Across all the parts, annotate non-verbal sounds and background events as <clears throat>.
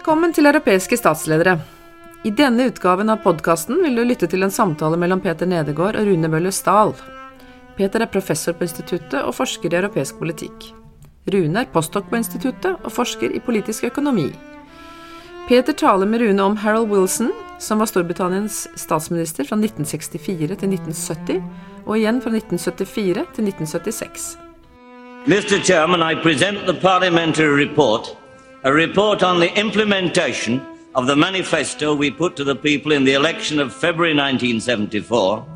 Velkommen til Europeiske statsledere. I denne utgaven av podkasten vil du lytte til en samtale mellom Peter Nedegård og Rune Møller Stahl. Peter er professor på instituttet og forsker i europeisk politikk. Rune er postdok på instituttet og forsker i politisk økonomi. Peter taler med Rune om Harold Wilson, som var Storbritanniens statsminister fra 1964 til 1970, og igjen fra 1974 til 1976. Mr. Chairman, I present the parliamentary report a report on the implementation of the manifesto we put to the people in the election of February 1974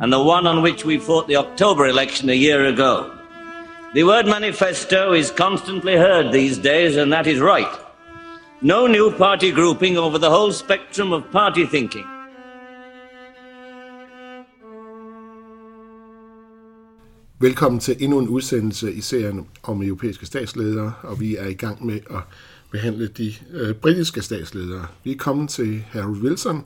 and the one on which we fought the October election a year ago. The word manifesto is constantly heard these days, and that is right. No new party grouping over the whole spectrum of party thinking. Velkommen til endnu en udsendelse i serien om europæiske statsledere, og vi er i gang med at behandle de øh, britiske statsledere. Vi er kommet til Harold Wilson,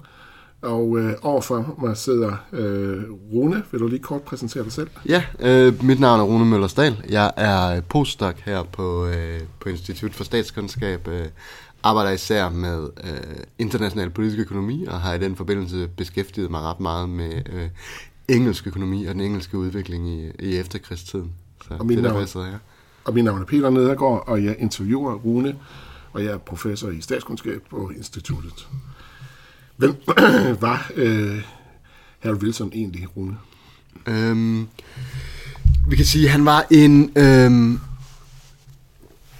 og øh, overfor mig sidder øh, Rune. Vil du lige kort præsentere dig selv? Ja, øh, mit navn er Rune Møllersdal. Jeg er postdoc her på, øh, på Institut for Statskundskab. Øh, arbejder især med øh, international politisk økonomi, og har i den forbindelse beskæftiget mig ret meget med øh, engelsk økonomi og den engelske udvikling i, i efterkrigstiden. Så Og det er navn- derfor, jeg sidder her. Og mit navn er Peter Nedergaard, og jeg interviewer Rune, og jeg er professor i statskundskab på instituttet. Hvem <clears throat> var øh, Harold Wilson egentlig, Rune? Øhm, vi kan sige, at han var en, øhm,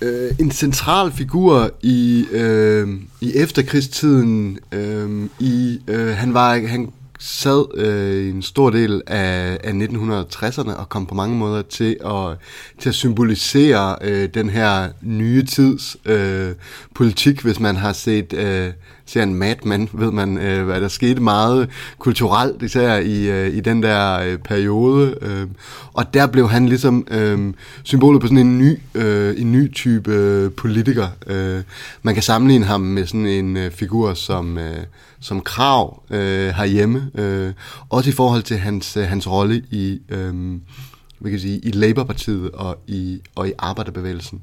øh, en central figur i, øh, i efterkrigstiden. Øh, i, øh, han, var, han sad øh, en stor del af, af 1960'erne og kom på mange måder til at, til at symbolisere øh, den her nye tids øh, politik, hvis man har set... Øh, ser en Mad Men, ved man, øh, hvad der skete meget kulturelt, især i, øh, i den der øh, periode. Øh, og der blev han ligesom øh, symbolet på sådan en ny, øh, en ny type øh, politiker. Øh, man kan sammenligne ham med sådan en øh, figur som, øh, som Krav øh, herhjemme. Øh, også i forhold til hans, øh, hans rolle i... Øh, man kan sige, i Labour-partiet og i, og i arbejderbevægelsen.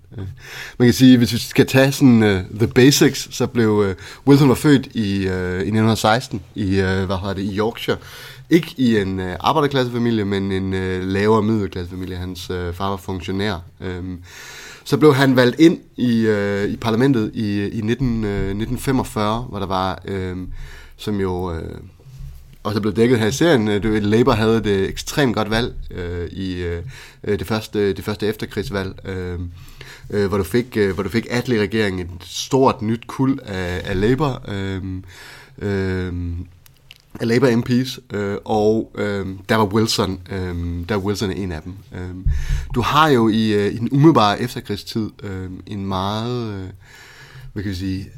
Man kan sige, hvis vi skal tage sådan uh, the basics, så blev uh, Wilson var født i, uh, i 1916 i, uh, hvad hedder det, i Yorkshire. Ikke i en uh, arbejderklassefamilie, men en uh, lavere middelklassefamilie. Hans uh, far var funktionær. Um, så blev han valgt ind i, uh, i parlamentet i, i 19, uh, 1945, hvor der var, uh, som jo... Uh, også er blevet dækket her i serien. Øh, Du ved, Labour havde et ekstremt godt valg øh, i øh, øh, det, første, det første efterkrigsvalg, øh, øh, hvor du fik, øh, hvor du fik Attlee-regeringen et stort nyt kul af, af Labour. Øh, øh, af Labour MP's, øh, og øh, der var Wilson, øh, der var Wilson en af dem. Øh, du har jo i, øh, i den umiddelbare efterkrigstid øh, en meget, øh, hvad kan vi sige,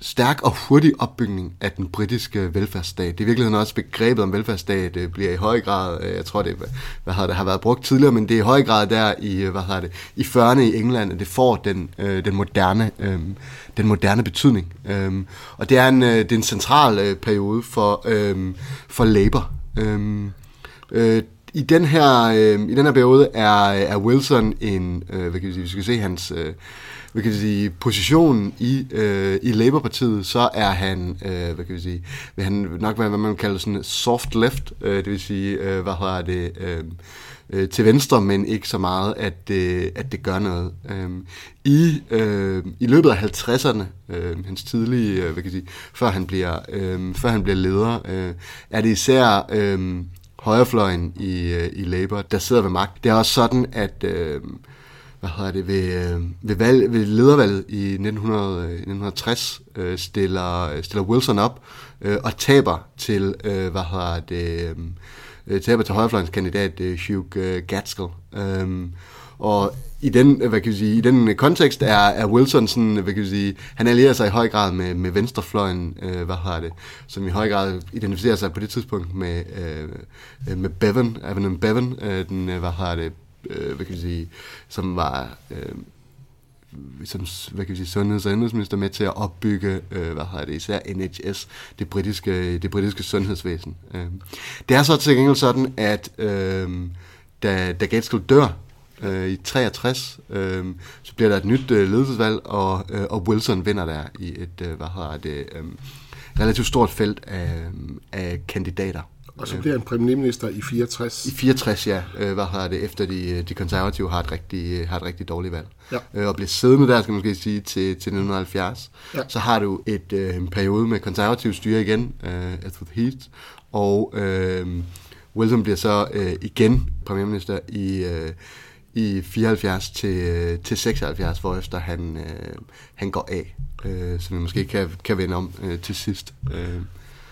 stærk og hurtig opbygning af den britiske velfærdsstat. Det er i virkeligheden også begrebet om velfærdsstat øh, bliver i høj grad, øh, jeg tror det, hvad hedder det har været brugt tidligere, men det er i høj grad der i, øh, hvad hedder det, i 40'erne i England, at det får den, øh, den, moderne, øh, den moderne betydning. Øh, og det er en, øh, det er en central øh, periode for, øh, for Labour. Øh, øh, i den her øh, i den her periode er, er Wilson en øh, hvad kan vi sige, vi skal se hans øh, hvad kan vi sige, position i, øh, i Labour-partiet, så er han, øh, hvad kan vi sige, vil han nok være, hvad man kalder sådan soft left, øh, det vil sige, øh, hvad hedder det, øh, øh, til venstre, men ikke så meget, at, øh, at det gør noget. Øh, I, øh, I løbet af 50'erne, øh, hans tidlige, øh, hvad kan jeg sige, før han bliver, øh, før han bliver leder, øh, er det især øh, højrefløjen i, øh, i Labour, der sidder ved magt. Det er også sådan, at øh, hvad hedder det, ved, øh, ved, valg, ved ledervalget i 1900, 1960 øh, øh, stiller, stiller Wilson op øh, og taber til, øh, hvad hedder det, øh, taber til højrefløjens kandidat øh, Hugh øh, Gaskell. Øh, og i den, øh, hvad kan vi sige, i den øh, kontekst er, er Wilson sådan, øh, hvad kan vi sige, han allierer sig i høj grad med, med venstrefløjen, øh, hvad hedder det, som i høj grad identificerer sig på det tidspunkt med, øh, med Bevan, Evan Bevan, øh, den, hvad hedder det, øh, hvad kan vi sige, som var øh, som hvad kan vi sige, sundheds- og indrigsminister med til at opbygge, øh, hvad hedder det, især NHS, det britiske, det britiske sundhedsvæsen. Øh. Det er så til gengæld sådan, at øh, da, da Gaskell dør øh, i 63. Øh, så bliver der et nyt øh, ledelsesvalg, og, øh, og Wilson vinder der i et, øh, hvad hedder det, øh, relativt stort felt af, af kandidater. Og så bliver han premierminister i 64. I 64, ja. Øh, hvad har det, efter de, de konservative har et rigtig, har et rigtig dårligt valg. Ja. Øh, og bliver siddende der, skal man måske sige, til, til 1970. Ja. Så har du et, øh, en periode med konservativ styre igen, øh, Edward Heath, og øh, Wilson bliver så øh, igen premierminister i, øh, i 74 til, øh, til 76, hvorefter han, øh, han går af, øh, som vi måske kan, kan vende om øh, til sidst. Øh.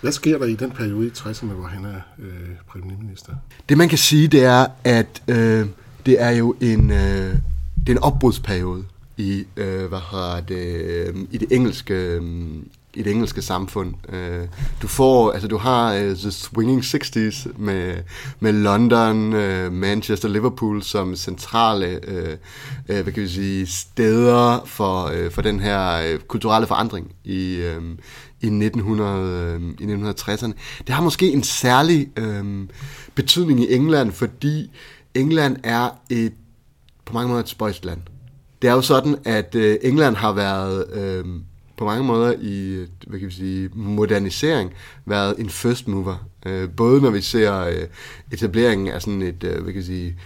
Hvad sker der i den periode i 60'erne, hvor han er øh, premierminister? Det man kan sige, det er, at øh, det er jo en, øh, det er en opbrudsperiode i, øh, hvad har det, øh, i det engelske, øh, i det engelske samfund. Øh, du får, altså du har øh, The Swinging 60s med, med London, øh, Manchester, Liverpool som centrale, øh, øh, hvad kan vi sige, steder for, øh, for den her øh, kulturelle forandring i, øh, i, 1900, øh, i 1960'erne. Det har måske en særlig øh, betydning i England, fordi England er et på mange måder et spøjst land. Det er jo sådan, at øh, England har været øh, på mange måder i hvad kan vi sige, modernisering været en first mover. Øh, både når vi ser øh, etableringen af sådan et, øh, hvad kan vi sige,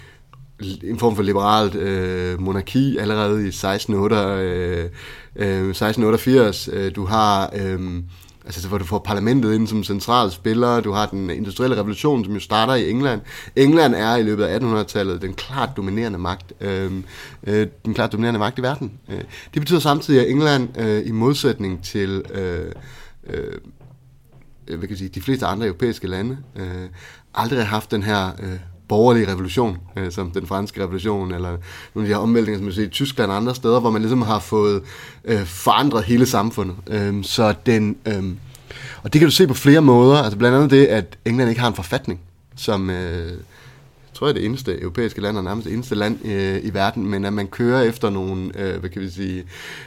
en form for liberalt øh, monarki allerede i 1688. Øh, øh, 1688. Øh, du har... Øh, altså hvor du får parlamentet ind som central spiller, du har den industrielle revolution, som jo starter i England. England er i løbet af 1800-tallet den klart dominerende magt, øh, øh, den klart dominerende magt i verden. Øh, det betyder samtidig, at England øh, i modsætning til øh, øh, hvad kan jeg sige, de fleste andre europæiske lande, øh, aldrig har haft den her øh, borgerlige revolution, øh, som den franske revolution, eller nogle af de her omvæltninger, som man ser i Tyskland og andre steder, hvor man ligesom har fået øh, forandret hele samfundet. Øh, så den, øh, og det kan du se på flere måder, altså blandt andet det, at England ikke har en forfatning, som øh, jeg tror jeg er det eneste europæiske land, og nærmest det eneste land øh, i verden, men at man kører efter nogle, øh, hvad kan vi sige,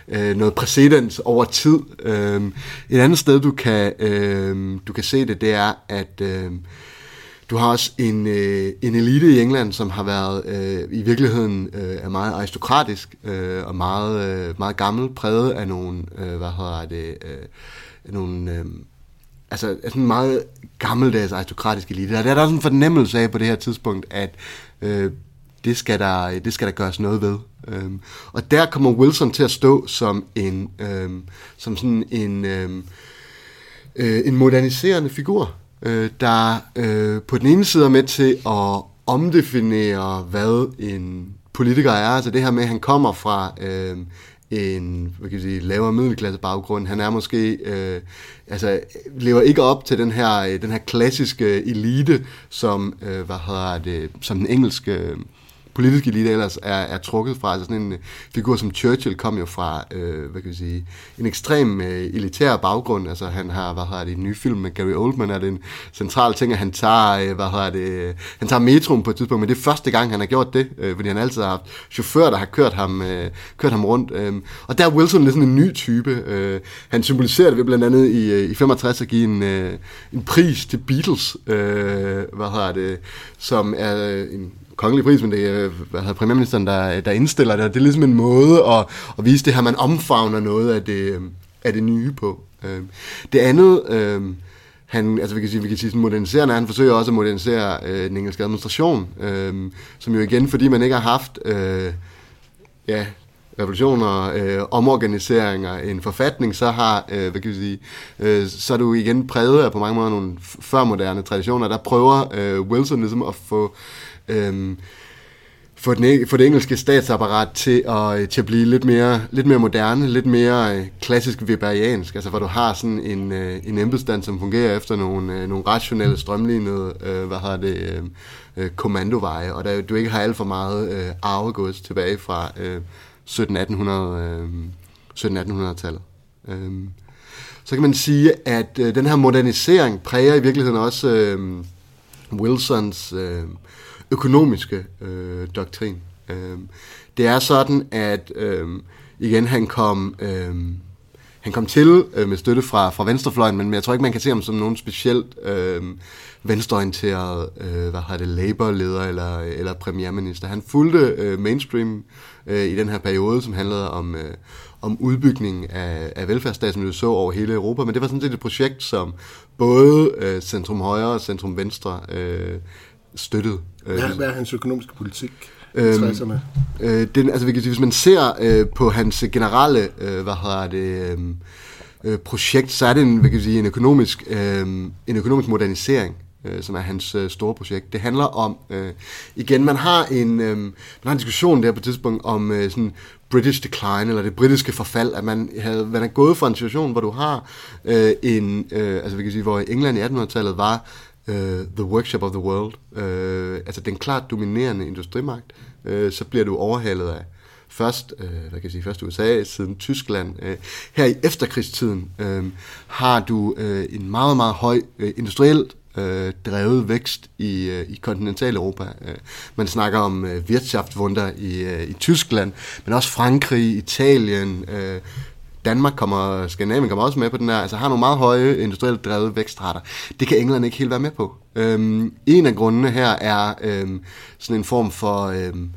øh, noget præcedens over tid. Øh, et andet sted, du kan, øh, du kan se det, det er, at øh, du har også en, øh, en elite i England, som har været øh, i virkeligheden øh, er meget aristokratisk øh, og meget, øh, meget gammel, præget af nogle, øh, hvad hedder det, øh, nogle, øh, altså sådan en meget gammeldags aristokratisk elite. Og der er der også en fornemmelse af på det her tidspunkt, at øh, det, skal der, det skal der gøres noget ved. Øhm, og der kommer Wilson til at stå som en, øhm, som sådan en, øhm, øh, en moderniserende figur øh, der øh, på den ene side er med til at omdefinere, hvad en politiker er. Altså det her med, at han kommer fra øh, en hvad kan jeg sige, lavere middelklasse baggrund. Han er måske, øh, altså lever ikke op til den her, øh, den her klassiske elite, som, øh, hvad hedder det, som den engelske politiske elite ellers er, er trukket fra. Altså sådan en øh, figur som Churchill kom jo fra, øh, hvad kan vi sige, en ekstrem øh, elitær baggrund. Altså han har, hvad hedder det, en ny film med Gary Oldman, er det en central ting, at han tager, øh, hvad hedder det, øh, han tager metroen på et tidspunkt, men det er første gang, han har gjort det, øh, fordi han altid har haft chauffør, der har kørt ham, øh, kørt ham rundt. Øh, og der er Wilson lidt sådan en ny type. Øh, han symboliserer det ved blandt andet i, øh, i 65 at give en, øh, en pris til Beatles, øh, hvad hedder det, som er øh, en kongelig pris, men det er hvad hedder, premierministeren, der, der indstiller det, og det er ligesom en måde at, at vise det her, man omfavner noget af det, af det nye på. Øhm, det andet, øh, han, altså vi kan sige, vi kan sige sådan moderniserende, han forsøger også at modernisere øh, den engelske administration, øh, som jo igen, fordi man ikke har haft øh, ja, revolutioner, øh, omorganiseringer, en forfatning, så har, øh, hvad kan vi sige, øh, så er du igen præget af på mange måder nogle førmoderne traditioner, der prøver øh, Wilson ligesom at få øh, få, den, e- få det engelske statsapparat til at, øh, til at blive lidt mere, lidt mere moderne, lidt mere øh, klassisk weberiansk, altså hvor du har sådan en, øh, en embedsstand, som fungerer efter nogle, øh, nogle rationelle, strømlignede, øh, hvad har det, øh, øh, kommandoveje, og der, du ikke har alt for meget øh, arvegods tilbage fra øh, 1700-1800-tallet. Øh, øhm, så kan man sige, at øh, den her modernisering præger i virkeligheden også øh, Wilsons øh, økonomiske øh, doktrin. Øh, det er sådan, at øh, igen han kom, øh, han kom til øh, med støtte fra, fra venstrefløjen, men jeg tror ikke, man kan se ham som nogen specielt øh, venstreorienteret, øh, hvad har det, Labour-leder eller, eller premierminister. Han fulgte øh, mainstream øh, i den her periode, som handlede om, øh, om udbygning af, af velfærdsstaten, som vi så over hele Europa, men det var sådan set et projekt, som både øh, centrum højre og centrum venstre øh, støttede. Hvad, hvad er hans økonomiske politik? Øhm, øh, den, altså, hvis man ser øh, på hans generelle øh, hvad hedder det, øh, øh, projekt, så er det en, hvad kan sige, en, økonomisk, øh, en økonomisk modernisering øh, som er hans øh, store projekt. Det handler om, øh, igen, man har en, øh, man har en diskussion der på et tidspunkt om øh, sådan British decline, eller det britiske forfald, at man, havde, man er gået fra en situation, hvor du har øh, en, øh, altså vi kan sige, hvor England i 1800-tallet var øh, the workshop of the world, øh, altså den klart dominerende industrimagt, øh, så bliver du overhalet af først, øh, hvad kan jeg sige, først USA, siden Tyskland. Øh, her i efterkrigstiden øh, har du øh, en meget, meget høj øh, industrielt øh, drevet vækst i, øh, i kontinentaleuropa. Øh, man snakker om øh, Wirtschaftswunder i, øh, i Tyskland, men også Frankrig, Italien, øh, Danmark kommer, Skandinavien kommer også med på den der, altså har nogle meget høje industrielt drevet vækstrater. Det kan England ikke helt være med på. Øhm, en af grundene her er øhm, sådan en form for, øhm,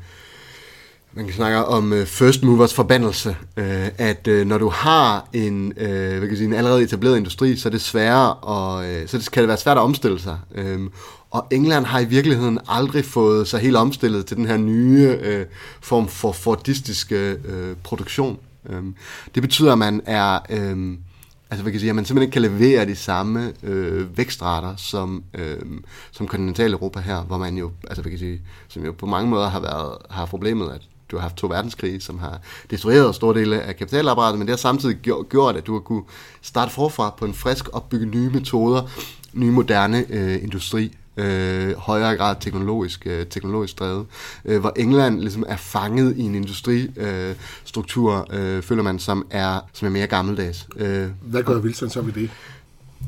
man kan snakke om øh, first movers forbandelse, øh, at øh, når du har en, øh, hvad kan sige, en allerede etableret industri, så er det sværere, og, øh, så det, kan det være svært at omstille sig. Øhm, og England har i virkeligheden aldrig fået sig helt omstillet til den her nye øh, form for fordistiske øh, produktion. Øhm, det betyder, at man er... Øh, Altså, hvad kan sige, at man simpelthen ikke kan levere de samme øh, vækstrater som, øh, som kontinental Europa her, hvor man jo, altså hvad kan sige, som jo på mange måder har været har problemet, at du har haft to verdenskrige, som har destrueret store dele af kapitalapparatet, men det har samtidig gjort, at du har kunne starte forfra på en frisk opbygge nye metoder, nye moderne øh, industri, øh, højere grad teknologisk, øh, teknologisk drevet, øh, hvor England ligesom er fanget i en industristruktur, øh, øh, føler man, som er, som er mere gammeldags. Øh, Hvad gør Wilson så ved det?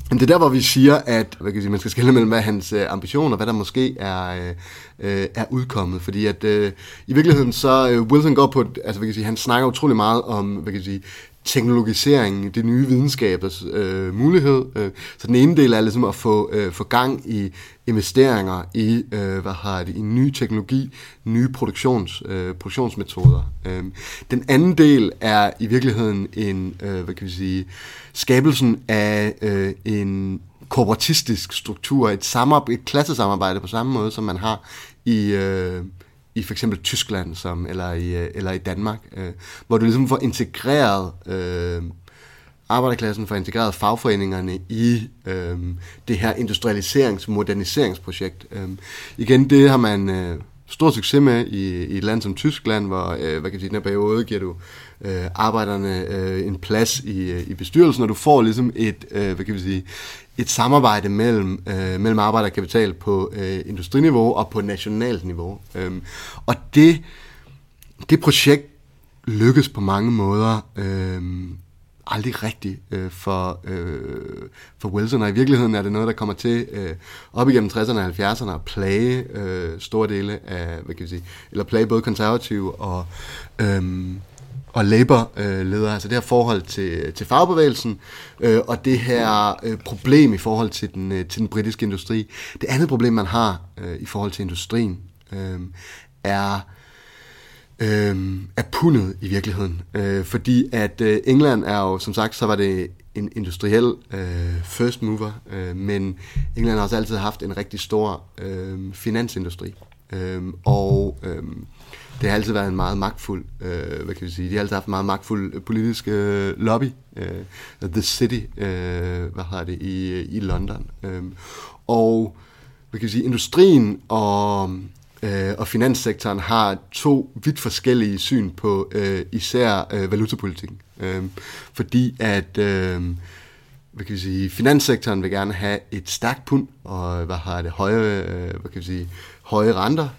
Men det er der, hvor vi siger, at hvad kan jeg sige, man skal skille mellem, hvad hans øh, ambitioner, hvad der måske er, øh, øh, er udkommet. Fordi at øh, i virkeligheden så, øh, Wilson går på, altså hvad kan jeg sige, han snakker utrolig meget om, hvad kan jeg sige, teknologisering, det nye videnskabers øh, mulighed. Øh, så den ene del er ligesom at få, øh, få gang i investeringer i, øh, hvad har det, i ny teknologi, nye produktions, øh, produktionsmetoder. Øh, den anden del er i virkeligheden en, øh, hvad kan vi sige, skabelsen af øh, en korporatistisk struktur, et, samarbejde, et klassesamarbejde på samme måde, som man har i, øh, i for eksempel Tyskland som, eller, i, øh, eller i Danmark, øh, hvor du ligesom får integreret øh, arbejderklassen, får integreret fagforeningerne i øh, det her industrialiserings- moderniseringsprojekt. Øh, igen, det har man øh, stor succes med i, i et land som Tyskland, hvor øh, hvad kan jeg sige, den her periode giver du øh, arbejderne øh, en plads i, øh, i bestyrelsen, og du får ligesom et, øh, hvad kan vi sige, et samarbejde mellem, øh, mellem arbejder og kapital på øh, industriniveau og på nationalt niveau. Øhm, og det, det projekt lykkes på mange måder øh, aldrig rigtigt øh, for, øh, for Wilson, og i virkeligheden er det noget, der kommer til øh, op igennem 60'erne og 70'erne at plage øh, store dele af, hvad kan vi sige, eller plage både konservative og, øhm, øh, og Labour-ledere, altså det her forhold til, til fagbevægelsen, øh, og det her øh, problem i forhold til den, øh, til den britiske industri. Det andet problem, man har øh, i forhold til industrien, øh, er øh, er pundet i virkeligheden. Øh, fordi at øh, England er jo, som sagt, så var det en industriel øh, first mover, øh, men England har også altid haft en rigtig stor øh, finansindustri. Øh, og øh, det har altid været en meget magtfuld, øh, hvad kan vi sige, de har altid haft en meget magtfuld politisk øh, lobby, øh, The City, øh, hvad har det, i, i London. Øh, og hvad kan vi sige, industrien og, øh, og finanssektoren har to vidt forskellige syn på øh, især øh, valutapolitikken. Øh, fordi at øh, hvad kan vi sige, finanssektoren vil gerne have et stærkt pund og hvad har det høje, øh, hvad kan vi sige, høje renter,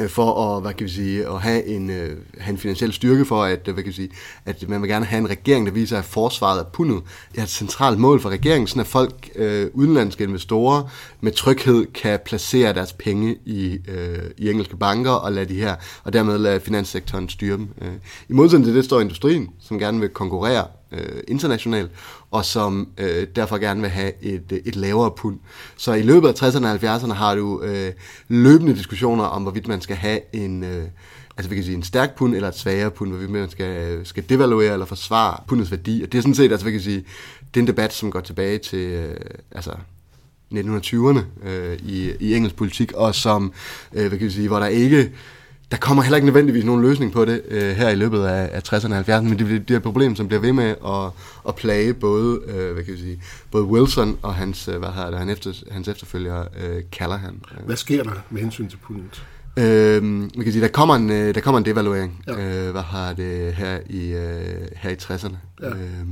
Øh, for at, hvad kan vi sige, at have en, øh, have en finansiel styrke for, at, øh, hvad kan vi sige, at man vil gerne have en regering, der viser, at forsvaret er pundet. Det er et centralt mål for regeringen, sådan at folk, øh, udenlandske investorer, med tryghed kan placere deres penge i, øh, i engelske banker og lade de her, og dermed lade finanssektoren styre dem. Øh. I modsætning til det står industrien, som gerne vil konkurrere øh, international, og som øh, derfor gerne vil have et, øh, et lavere pund. Så i løbet af 60'erne og 70'erne har du øh, løbende diskussioner om, hvorvidt man skal have en... Øh, altså vi kan sige en stærk pund eller et svagere pund, hvorvidt man skal, øh, skal devaluere eller forsvare pundets værdi. Og det er sådan set, altså vi kan sige, det er en debat, som går tilbage til, øh, altså 1920'erne øh, i, i engelsk politik, og som, øh, hvad kan vi sige, hvor der ikke, der kommer heller ikke nødvendigvis nogen løsning på det øh, her i løbet af, af 60'erne og 70'erne, men det, det er et problem, som bliver ved med at, at plage både, øh, hvad kan vi sige, både Wilson og hans, øh, hvad hedder det, han efter, hans efterfølger øh, Callahan. Hvad sker der med hensyn til pundet? Øh, man kan sige, der kommer en, øh, der kommer en devaluering, ja. øh, hvad har det her i, øh, her i 60'erne. Ja. Øh,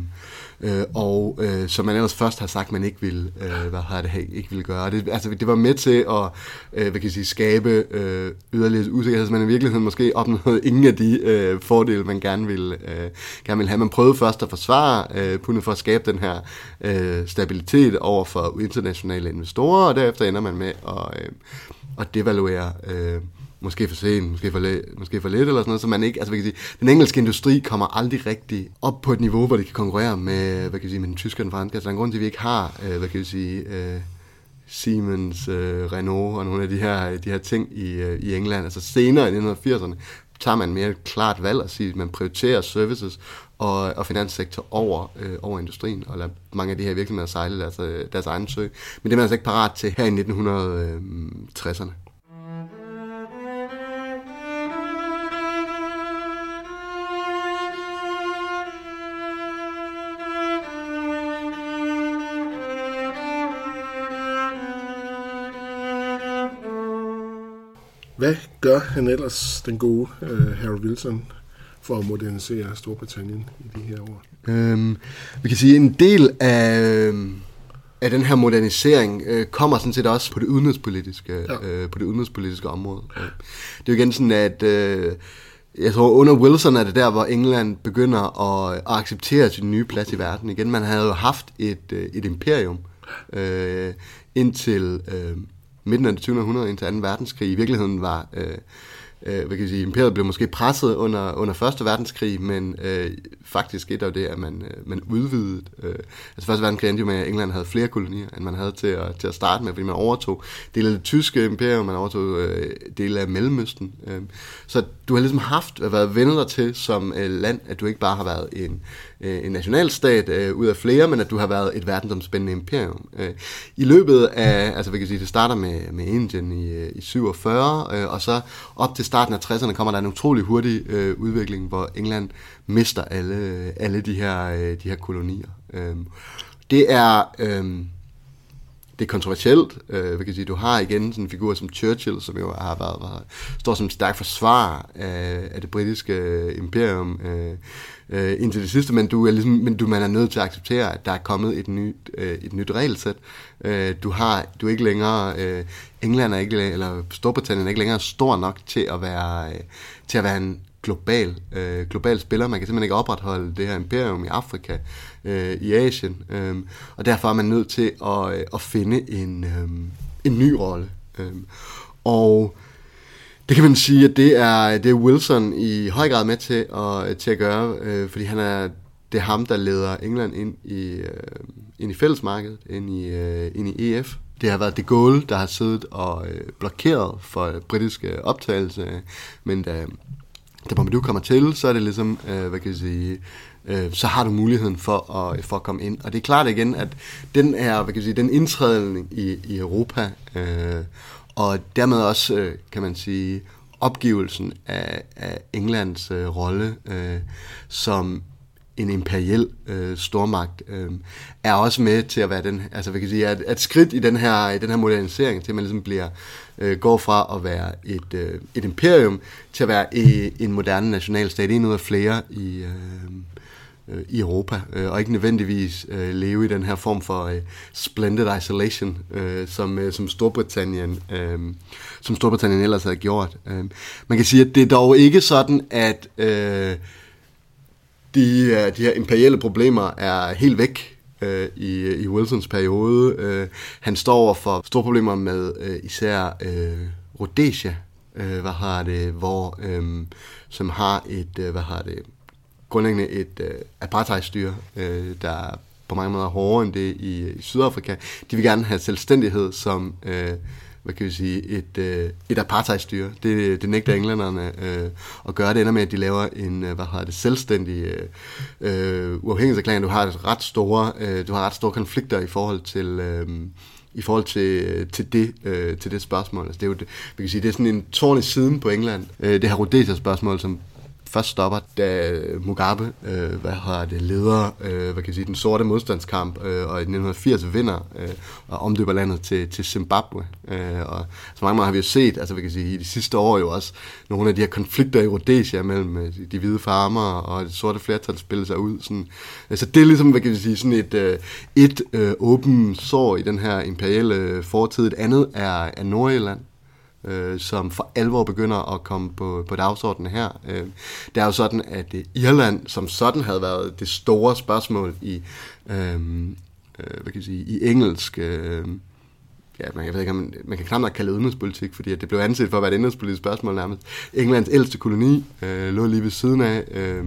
øh, og øh, som man ellers først har sagt, man ikke ville, øh, hvad har det ikke ville gøre. Det, altså, det var med til at øh, hvad kan jeg sige, skabe øh, yderligere usikkerhed, så man i virkeligheden måske opnåede ingen af de øh, fordele, man gerne ville, øh, gerne ville have. Man prøvede først at forsvare øh, pundet for at skabe den her øh, stabilitet over for internationale investorer, og derefter ender man med at, øh, at devaluere øh, måske for sent, måske for, lidt, måske for lidt eller sådan noget, så man ikke, altså hvad kan sige, den engelske industri kommer aldrig rigtig op på et niveau, hvor det kan konkurrere med, hvad kan jeg sige, med den tyske og den franske. Altså der er en grund til, at vi ikke har, øh, hvad kan jeg sige, øh, Siemens, øh, Renault og nogle af de her, de her ting i, øh, i England. Altså senere i 1980'erne tager man mere et klart valg og siger, at man prioriterer services og, og finanssektor over, øh, over industrien, og lader mange af de her virksomheder sejle deres, øh, deres egen sø. Men det er man altså ikke parat til her i 1960'erne. Hvad gør han ellers, den gode uh, Harold Wilson, for at modernisere Storbritannien i de her år? Øhm, vi kan sige, at en del af, øhm, af den her modernisering øh, kommer sådan set også på det udenrigspolitiske, ja. øh, på det udenrigspolitiske område. Det er jo igen sådan, at øh, jeg tror, under Wilson er det der, hvor England begynder at, at acceptere sin nye plads i verden. Igen, man havde jo haft et, øh, et imperium øh, indtil... Øh, midten af det 20. århundrede indtil 2. verdenskrig i virkeligheden var, øh, øh, hvad kan jeg sige, imperiet blev måske presset under, under 1. verdenskrig, men øh, faktisk et af det, at man, øh, man udvidede. Øh, altså 1. verdenskrig endte jo med, at England havde flere kolonier, end man havde til at, til at starte med, fordi man overtog dele af det tyske imperium, man overtog øh, dele af Mellemøsten. Øh, så du har ligesom haft, øh, været vendet dig til som øh, land, at du ikke bare har været en, øh, en nationalstat øh, ud af flere, men at du har været et verdensomspændende imperium. Øh, I løbet af, altså vi kan sige, det starter med, med Indien i, øh, i 47, øh, og så op til starten af 60'erne kommer der en utrolig hurtig øh, udvikling, hvor England mister alle, alle de, her, øh, de her kolonier. Øh, det er... Øh, det er kontroversielt. Øh, kan sige, du har igen sådan en figur som Churchill, som jo har været, været står som stærk forsvar af, af det britiske øh, imperium øh, øh, indtil det sidste, men du er ligesom, men du man er nødt til at acceptere, at der er kommet et nyt, øh, et nyt regelsæt. Øh, du har, du er ikke længere, øh, England er ikke, eller Storbritannien er ikke længere stor nok til at være, øh, til at være en global, øh, global spiller. Man kan simpelthen ikke opretholde det her imperium i Afrika, øh, i Asien, øh, og derfor er man nødt til at, øh, at finde en, øh, en ny rolle. Øh, og det kan man sige, at det er, det er Wilson i høj grad med til at, til at gøre, øh, fordi han er, det er ham, der leder England ind i, øh, ind i fællesmarkedet, ind i, øh, ind i EF. Det har været de Gaulle, der har siddet og øh, blokeret for britiske optagelse, men da, da Pompidou kommer til, så er det ligesom, øh, hvad kan jeg sige, øh, så har du muligheden for at, for at komme ind. Og det er klart igen, at den er, hvad kan jeg sige, den indtræden i, i Europa, øh, og dermed også, øh, kan man sige, opgivelsen af, af Englands øh, rolle øh, som en imperiel øh, stormagt, øh, er også med til at være den, altså vi kan sige, at, at skridt i den her, i den her modernisering, til at man ligesom bliver, øh, går fra at være et, øh, et imperium, til at være i, en moderne nationalstat, en ud af flere i, øh, øh, i Europa, øh, og ikke nødvendigvis øh, leve i den her form for øh, splendid isolation, øh, som, øh, som Storbritannien øh, som Storbritannien ellers havde gjort. Øh, man kan sige, at det er dog ikke sådan, at øh, de, øh, de her imperielle problemer er helt væk øh, i, i Wilsons periode. Øh, han står over for store problemer med øh, især øh, Rhodesia, øh, hvad har det, hvor, øh, som har et, øh, hvad har det, grundlæggende et øh, apartheidstyre, øh, der på mange måder er hårdere end det i, i Sydafrika. De vil gerne have selvstændighed som, øh, hvad kan vi sige, et, øh, et apartheidstyre. Det, det nægter englænderne øh, at gøre. Det ender med, at de laver en, øh, hvad hedder det, selvstændig øh, øh uafhængighedserklæring. Du har et ret store, øh, du har ret store konflikter i forhold til... Øh, i forhold til, øh, til, det, øh, til det spørgsmål. Altså, det er jo, det, vi kan sige, det er sådan en tårn i siden på England. Øh, det her Rhodesia-spørgsmål, som først stopper, da Mugabe øh, hvad har det, leder øh, hvad kan jeg sige, den sorte modstandskamp, øh, og i 1980 vinder øh, og omdøber landet til, til Zimbabwe. Øh, og så mange har vi jo set, altså vi kan sige, i de sidste år jo også, nogle af de her konflikter i Rhodesia mellem øh, de hvide farmer og det sorte flertal spiller sig ud. Sådan. Altså det er ligesom, hvad kan vi sige, sådan et, øh, et øh, åben sår i den her imperielle fortid. Et andet er, er Nordjylland, øh, som for alvor begynder at komme på, på dagsordenen her. Øh, det er jo sådan, at øh, Irland som sådan havde været det store spørgsmål i, øh, øh, hvad kan jeg sige, i engelsk... Øh, ja, man, jeg ved ikke, man, man kan knap nok kalde det udenrigspolitik, fordi at det blev anset for at være et indrigspolitisk spørgsmål nærmest. Englands ældste koloni øh, lå lige ved siden af. Øh,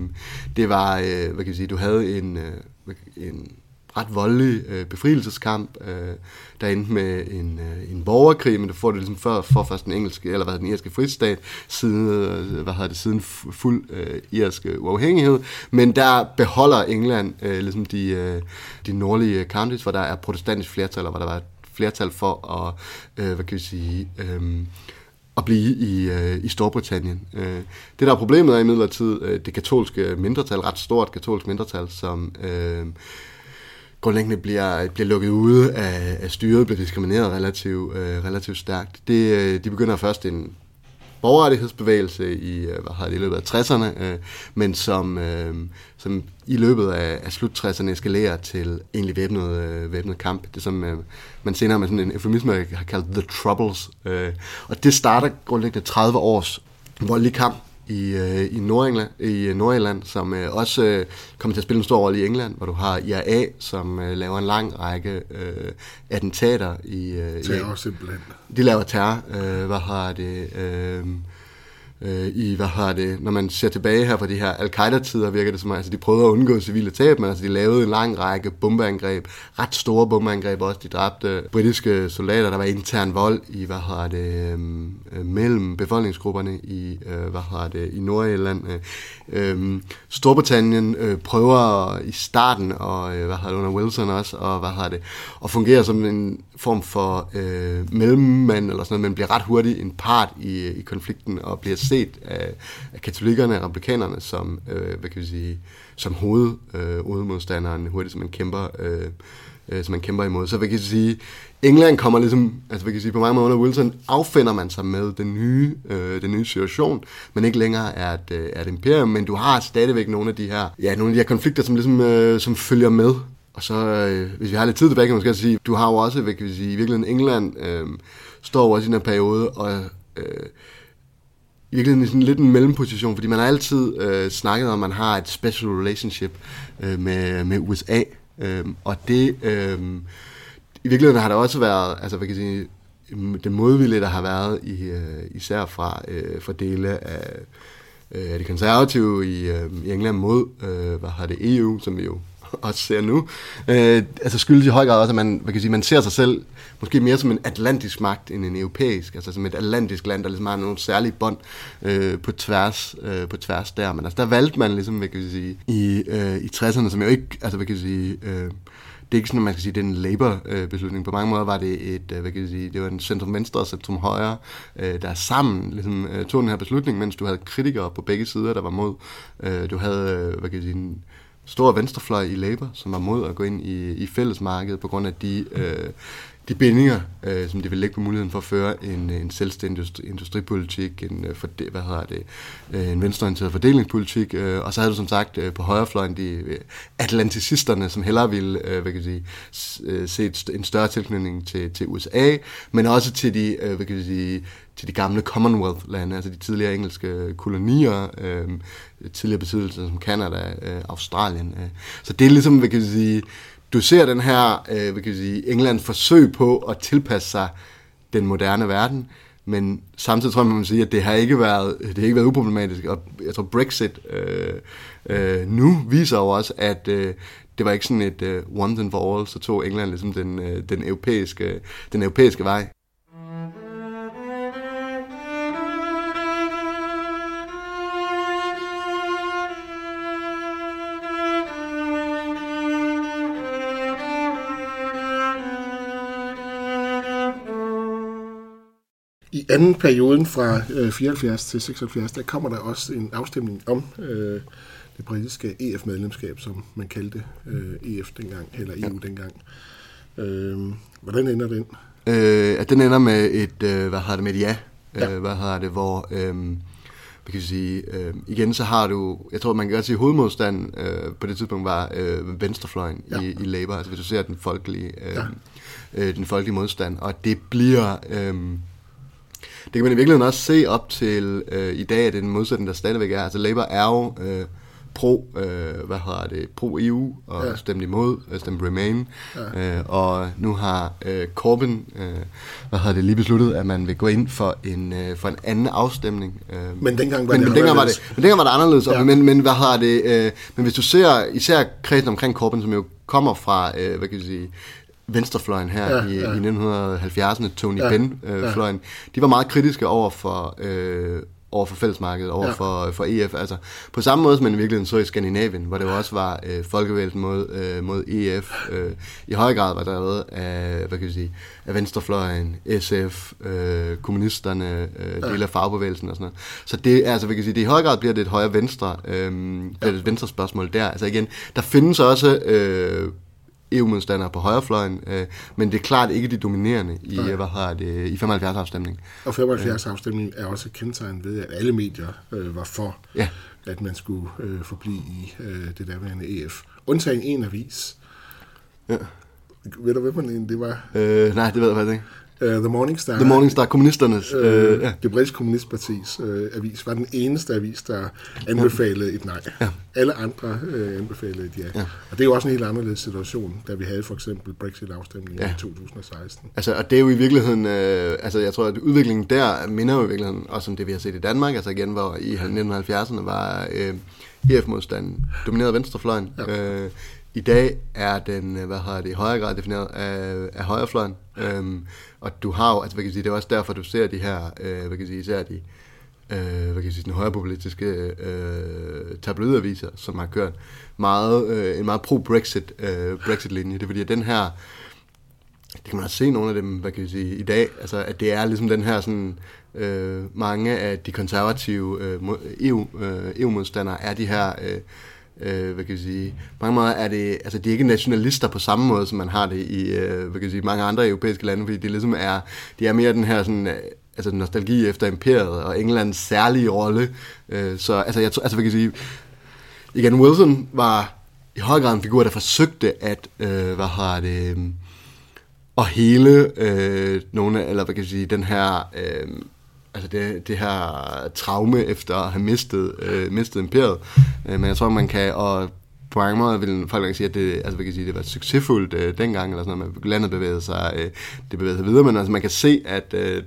det var, øh, hvad kan jeg sige, du havde en, øh, en ret voldelig øh, befrielseskamp, øh, der endte med en, øh, en borgerkrig, men du får det ligesom før, for først den engelske, eller hvad den irske fristat, siden, øh, hvad hedder det, siden fuld øh, irske øh, uafhængighed, men der beholder England øh, ligesom de, øh, de nordlige øh, counties, hvor der er protestantisk flertal, og hvor der var et flertal for at, øh, hvad kan vi sige, øh, at blive i, øh, i Storbritannien. Øh, det der er problemet er imidlertid øh, det katolske mindretal, ret stort katolsk mindretal, som øh, grundlæggende bliver, bliver lukket ude af, af styret, bliver diskrimineret relativt, øh, relativt stærkt. Det, øh, de begynder først en borgerrettighedsbevægelse i, øh, hvad har det, i løbet af 60'erne, øh, men som, øh, som i løbet af, af slut 60'erne eskalerer til egentlig væbnet, øh, væbnet kamp. Det som øh, man senere med sådan en eufemisme har kaldt The Troubles. Øh, og det starter grundlæggende 30 års voldelig kamp i, øh, i Nordengland, i Nordjylland, som øh, også øh, kommer til at spille en stor rolle i England, hvor du har IRA, som øh, laver en lang række øh, attentater i... Øh, terror simpelthen. De laver terror. Øh, hvad har det... Øh, øh, i, hvad har det, når man ser tilbage her på de her al-Qaida-tider, virker det som, altså de prøvede at undgå civile tab, men altså de lavede en lang række bombeangreb, ret store bombeangreb også, de dræbte britiske soldater, der var intern vold i, hvad har det, øhm, øh, mellem befolkningsgrupperne i, øh, hvad har det, i Nordirland. Øh, øhm, Storbritannien øh, prøver i starten, og øh, hvad har det, under Wilson også, og hvad har det, og fungerer som en form for øh, mellemmand eller sådan noget, men bliver ret hurtigt en part i, i konflikten og bliver set af, af katolikkerne og republikanerne som, øh, hvad kan vi sige, som hoved, øh, hovedmodstanderen hurtigt, som man kæmper øh, øh, som man kæmper imod. Så hvad kan jeg sige, England kommer ligesom, altså hvad kan jeg sige, på mange måder under Wilson, affinder man sig med den nye, øh, den nye situation, men ikke længere er et, øh, er et imperium, men du har stadigvæk nogle af de her, ja, nogle af de her konflikter, som ligesom, øh, som følger med. Og så, øh, hvis vi har lidt tid tilbage, kan man måske sige, du har jo også, hvad kan vi sige, i virkeligheden England øh, står også i den her periode, og øh, i virkeligheden sådan lidt en mellemposition, fordi man har altid øh, snakket om, at man har et special relationship øh, med, med USA, øh, og det, øh, i virkeligheden har der også været, altså hvad kan jeg sige, den modvilje, der har været i, øh, især fra, øh, fra dele af, øh, de konservative i, øh, i England mod, øh, hvad har det, EU, som vi jo <laughs> også ser nu, øh, altså skyldes i høj grad også, at man, hvad kan sige, man ser sig selv måske mere som en atlantisk magt end en europæisk, altså som et atlantisk land, der ligesom har nogle særlige bånd øh, på, tværs, øh, på tværs der. Men altså der valgte man ligesom, hvad kan jeg sige, i, øh, i 60'erne, som jo ikke, altså hvad kan jeg sige, øh, det er ikke sådan, at man skal sige, det er en Labour-beslutning. På mange måder var det et, øh, hvad kan jeg sige, det var en centrum-venstre og centrum-højre, øh, der sammen ligesom, øh, tog den her beslutning, mens du havde kritikere på begge sider, der var mod. Øh, du havde, øh, hvad kan jeg sige, en, stor venstrefløj i Labour, som var mod at gå ind i, i fællesmarkedet på grund af de, øh, de bindinger, øh, som de vil lægge på muligheden for at føre en, en selvstændig industripolitik, en, øh, for for, hvad hedder det, øh, en venstreorienteret fordelingspolitik, øh, og så havde du som sagt øh, på højrefløjen de øh, atlanticisterne, som hellere ville øh, hvad kan jeg sige, se øh, se en større tilknytning til, til USA, men også til de, øh, hvad kan jeg sige, til de gamle Commonwealth-lande, altså de tidligere engelske kolonier, øh, tidligere besiddelser som Canada, øh, Australien. Øh. Så det er ligesom, hvad kan vi sige, du ser den her, øh, hvad kan vi sige, Englands forsøg på at tilpasse sig den moderne verden, men samtidig tror jeg, man må sige, at det har ikke været, det har ikke været uproblematisk, og jeg tror Brexit øh, øh, nu viser jo også, at øh, det var ikke sådan et uh, once and for all, så tog England ligesom den, uh, den, europæiske, den europæiske vej. Anden perioden fra øh, 74 til 76, der kommer der også en afstemning om øh, det britiske EF-medlemskab, som man kaldte øh, EF dengang, eller EU ja. dengang. Øh, hvordan ender den? Øh, at den ender med et, øh, hvad har det med et ja, ja. Øh, hvad har det, hvor, øh, vi kan sige, øh, igen så har du, jeg tror man kan godt sige, hovedmodstand øh, på det tidspunkt var øh, venstrefløjen ja. i, i Labour, altså hvis du ser den folkelige, øh, ja. øh, den folkelige modstand, og det bliver... Øh, det kan man i virkeligheden også se op til øh, i dag, at det er den modsætning, der stadigvæk er. Altså Labour er jo øh, pro, øh, hvad hedder det, pro-EU, og ja. stemt imod, øh, stemt Remain. Ja. Øh, og nu har øh, Corbyn, øh, hvad hedder det, lige besluttet, at man vil gå ind for en, øh, for en anden afstemning. Øh, men dengang var men, det men dengang var det, men dengang var det anderledes. Ja. Men, men, hvad hedder det, øh, men hvis du ser især kredsen omkring Corbyn, som jo kommer fra, øh, hvad kan jeg sige, venstrefløjen her ja, i, ja. i 1970'erne, Tony ja, Benn-fløjen, øh, ja. de var meget kritiske over for, øh, over for fællesmarkedet, over ja. for, for EF. Altså, på samme måde som man i virkeligheden så i Skandinavien, hvor det jo også var øh, folkevægelsen mod, øh, mod EF. Øh, I høj grad var der været af, hvad kan vi sige, af venstrefløjen, SF, øh, kommunisterne, øh, dele af fagbevægelsen og sådan noget. Så det, altså, vi kan sige, det i høj grad bliver det et højre-venstre, øh, ja. et venstre spørgsmål der. Altså igen, der findes også øh, EU-modstandere på højrefløjen, øh, men det er klart ikke de dominerende i, Nej. hvad har det, i 75-afstemningen. Og 75-afstemningen er også kendetegnet ved, at alle medier øh, var for, ja. at man skulle øh, forblive i øh, det daværende EF. Undtagen en avis. Ja. Ved du, hvem det var? Øh, nej, det ved jeg faktisk ikke. Uh, The Morning Star. The Morning Star, kommunisternes. Uh, uh, ja. Det britiske kommunistpartis uh, avis var den eneste avis, der anbefalede et nej. Ja. Alle andre uh, anbefalede et ja. ja. Og det er jo også en helt anderledes situation, da vi havde for eksempel Brexit-afstemningen ja. i 2016. Altså, og det er jo i virkeligheden, uh, altså jeg tror, at udviklingen der minder jo i virkeligheden også om det, vi har set i Danmark, altså igen, hvor i 1970'erne var uh, EF-modstanden domineret venstrefløjen. Ja. Uh, i dag er den, øh, hvad har det, i højere grad defineret af, af højrefløjen. Øhm, og du har jo, altså hvad kan jeg sige, det er også derfor, du ser de her, øh, hvad kan jeg sige, især de, øh, hvad kan jeg sige, den højrepopulistiske øh, tabloidaviser, som har kørt meget, øh, en meget pro-Brexit øh, Brexit-linje. Det er fordi, at den her, det kan man også se nogle af dem, hvad kan jeg sige, i dag, altså at det er ligesom den her sådan, øh, mange af de konservative øh, EU, øh, EU-modstandere er de her øh, øh, hvad kan jeg sige, på mange måder er det, altså de er ikke nationalister på samme måde, som man har det i, øh, hvad kan jeg sige, mange andre europæiske lande, fordi det ligesom er, de er mere den her sådan, øh, altså nostalgi efter imperiet og Englands særlige rolle. Øh, så altså, jeg, altså, hvad kan jeg sige, igen, Wilson var i høj grad en figur, der forsøgte at, øh, hvad har det, øh, at hele øh, nogle, eller hvad kan jeg sige, den her, øh, altså det, det her traume efter at have mistet, øh, mistet imperiet. Øh, men jeg tror, man kan, og på mange måder vil folk sige, at det, altså, vi kan sige, det var succesfuldt øh, dengang, eller sådan noget, man landet bevægede sig, øh, det bevægede sig videre, men altså, man kan se, at øh,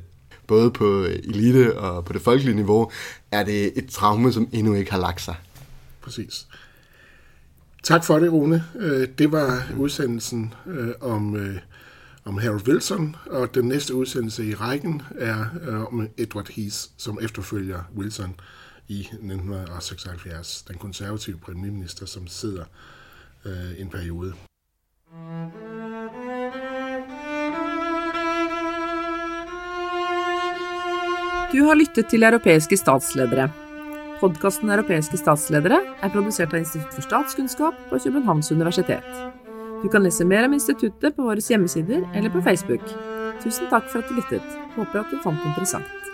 både på elite og på det folkelige niveau, er det et traume, som endnu ikke har lagt sig. Præcis. Tak for det, Rune. Øh, det var udsendelsen øh, om øh, om Harold Wilson, og den næste udsendelse i rækken er øh, om Edward Heath, som efterfølger Wilson i 1976, den konservative premierminister, som sidder øh, en periode. Du har lyttet til europæiske statsledere. Podkasten Europæiske statsledere er produsert av Institutt for statskunnskap på Københavns Universitet. Du kan lese mer om instituttet på våre hjemmesider eller på Facebook. Tusen takk for at du lyttet. Håper at du fant det interessant.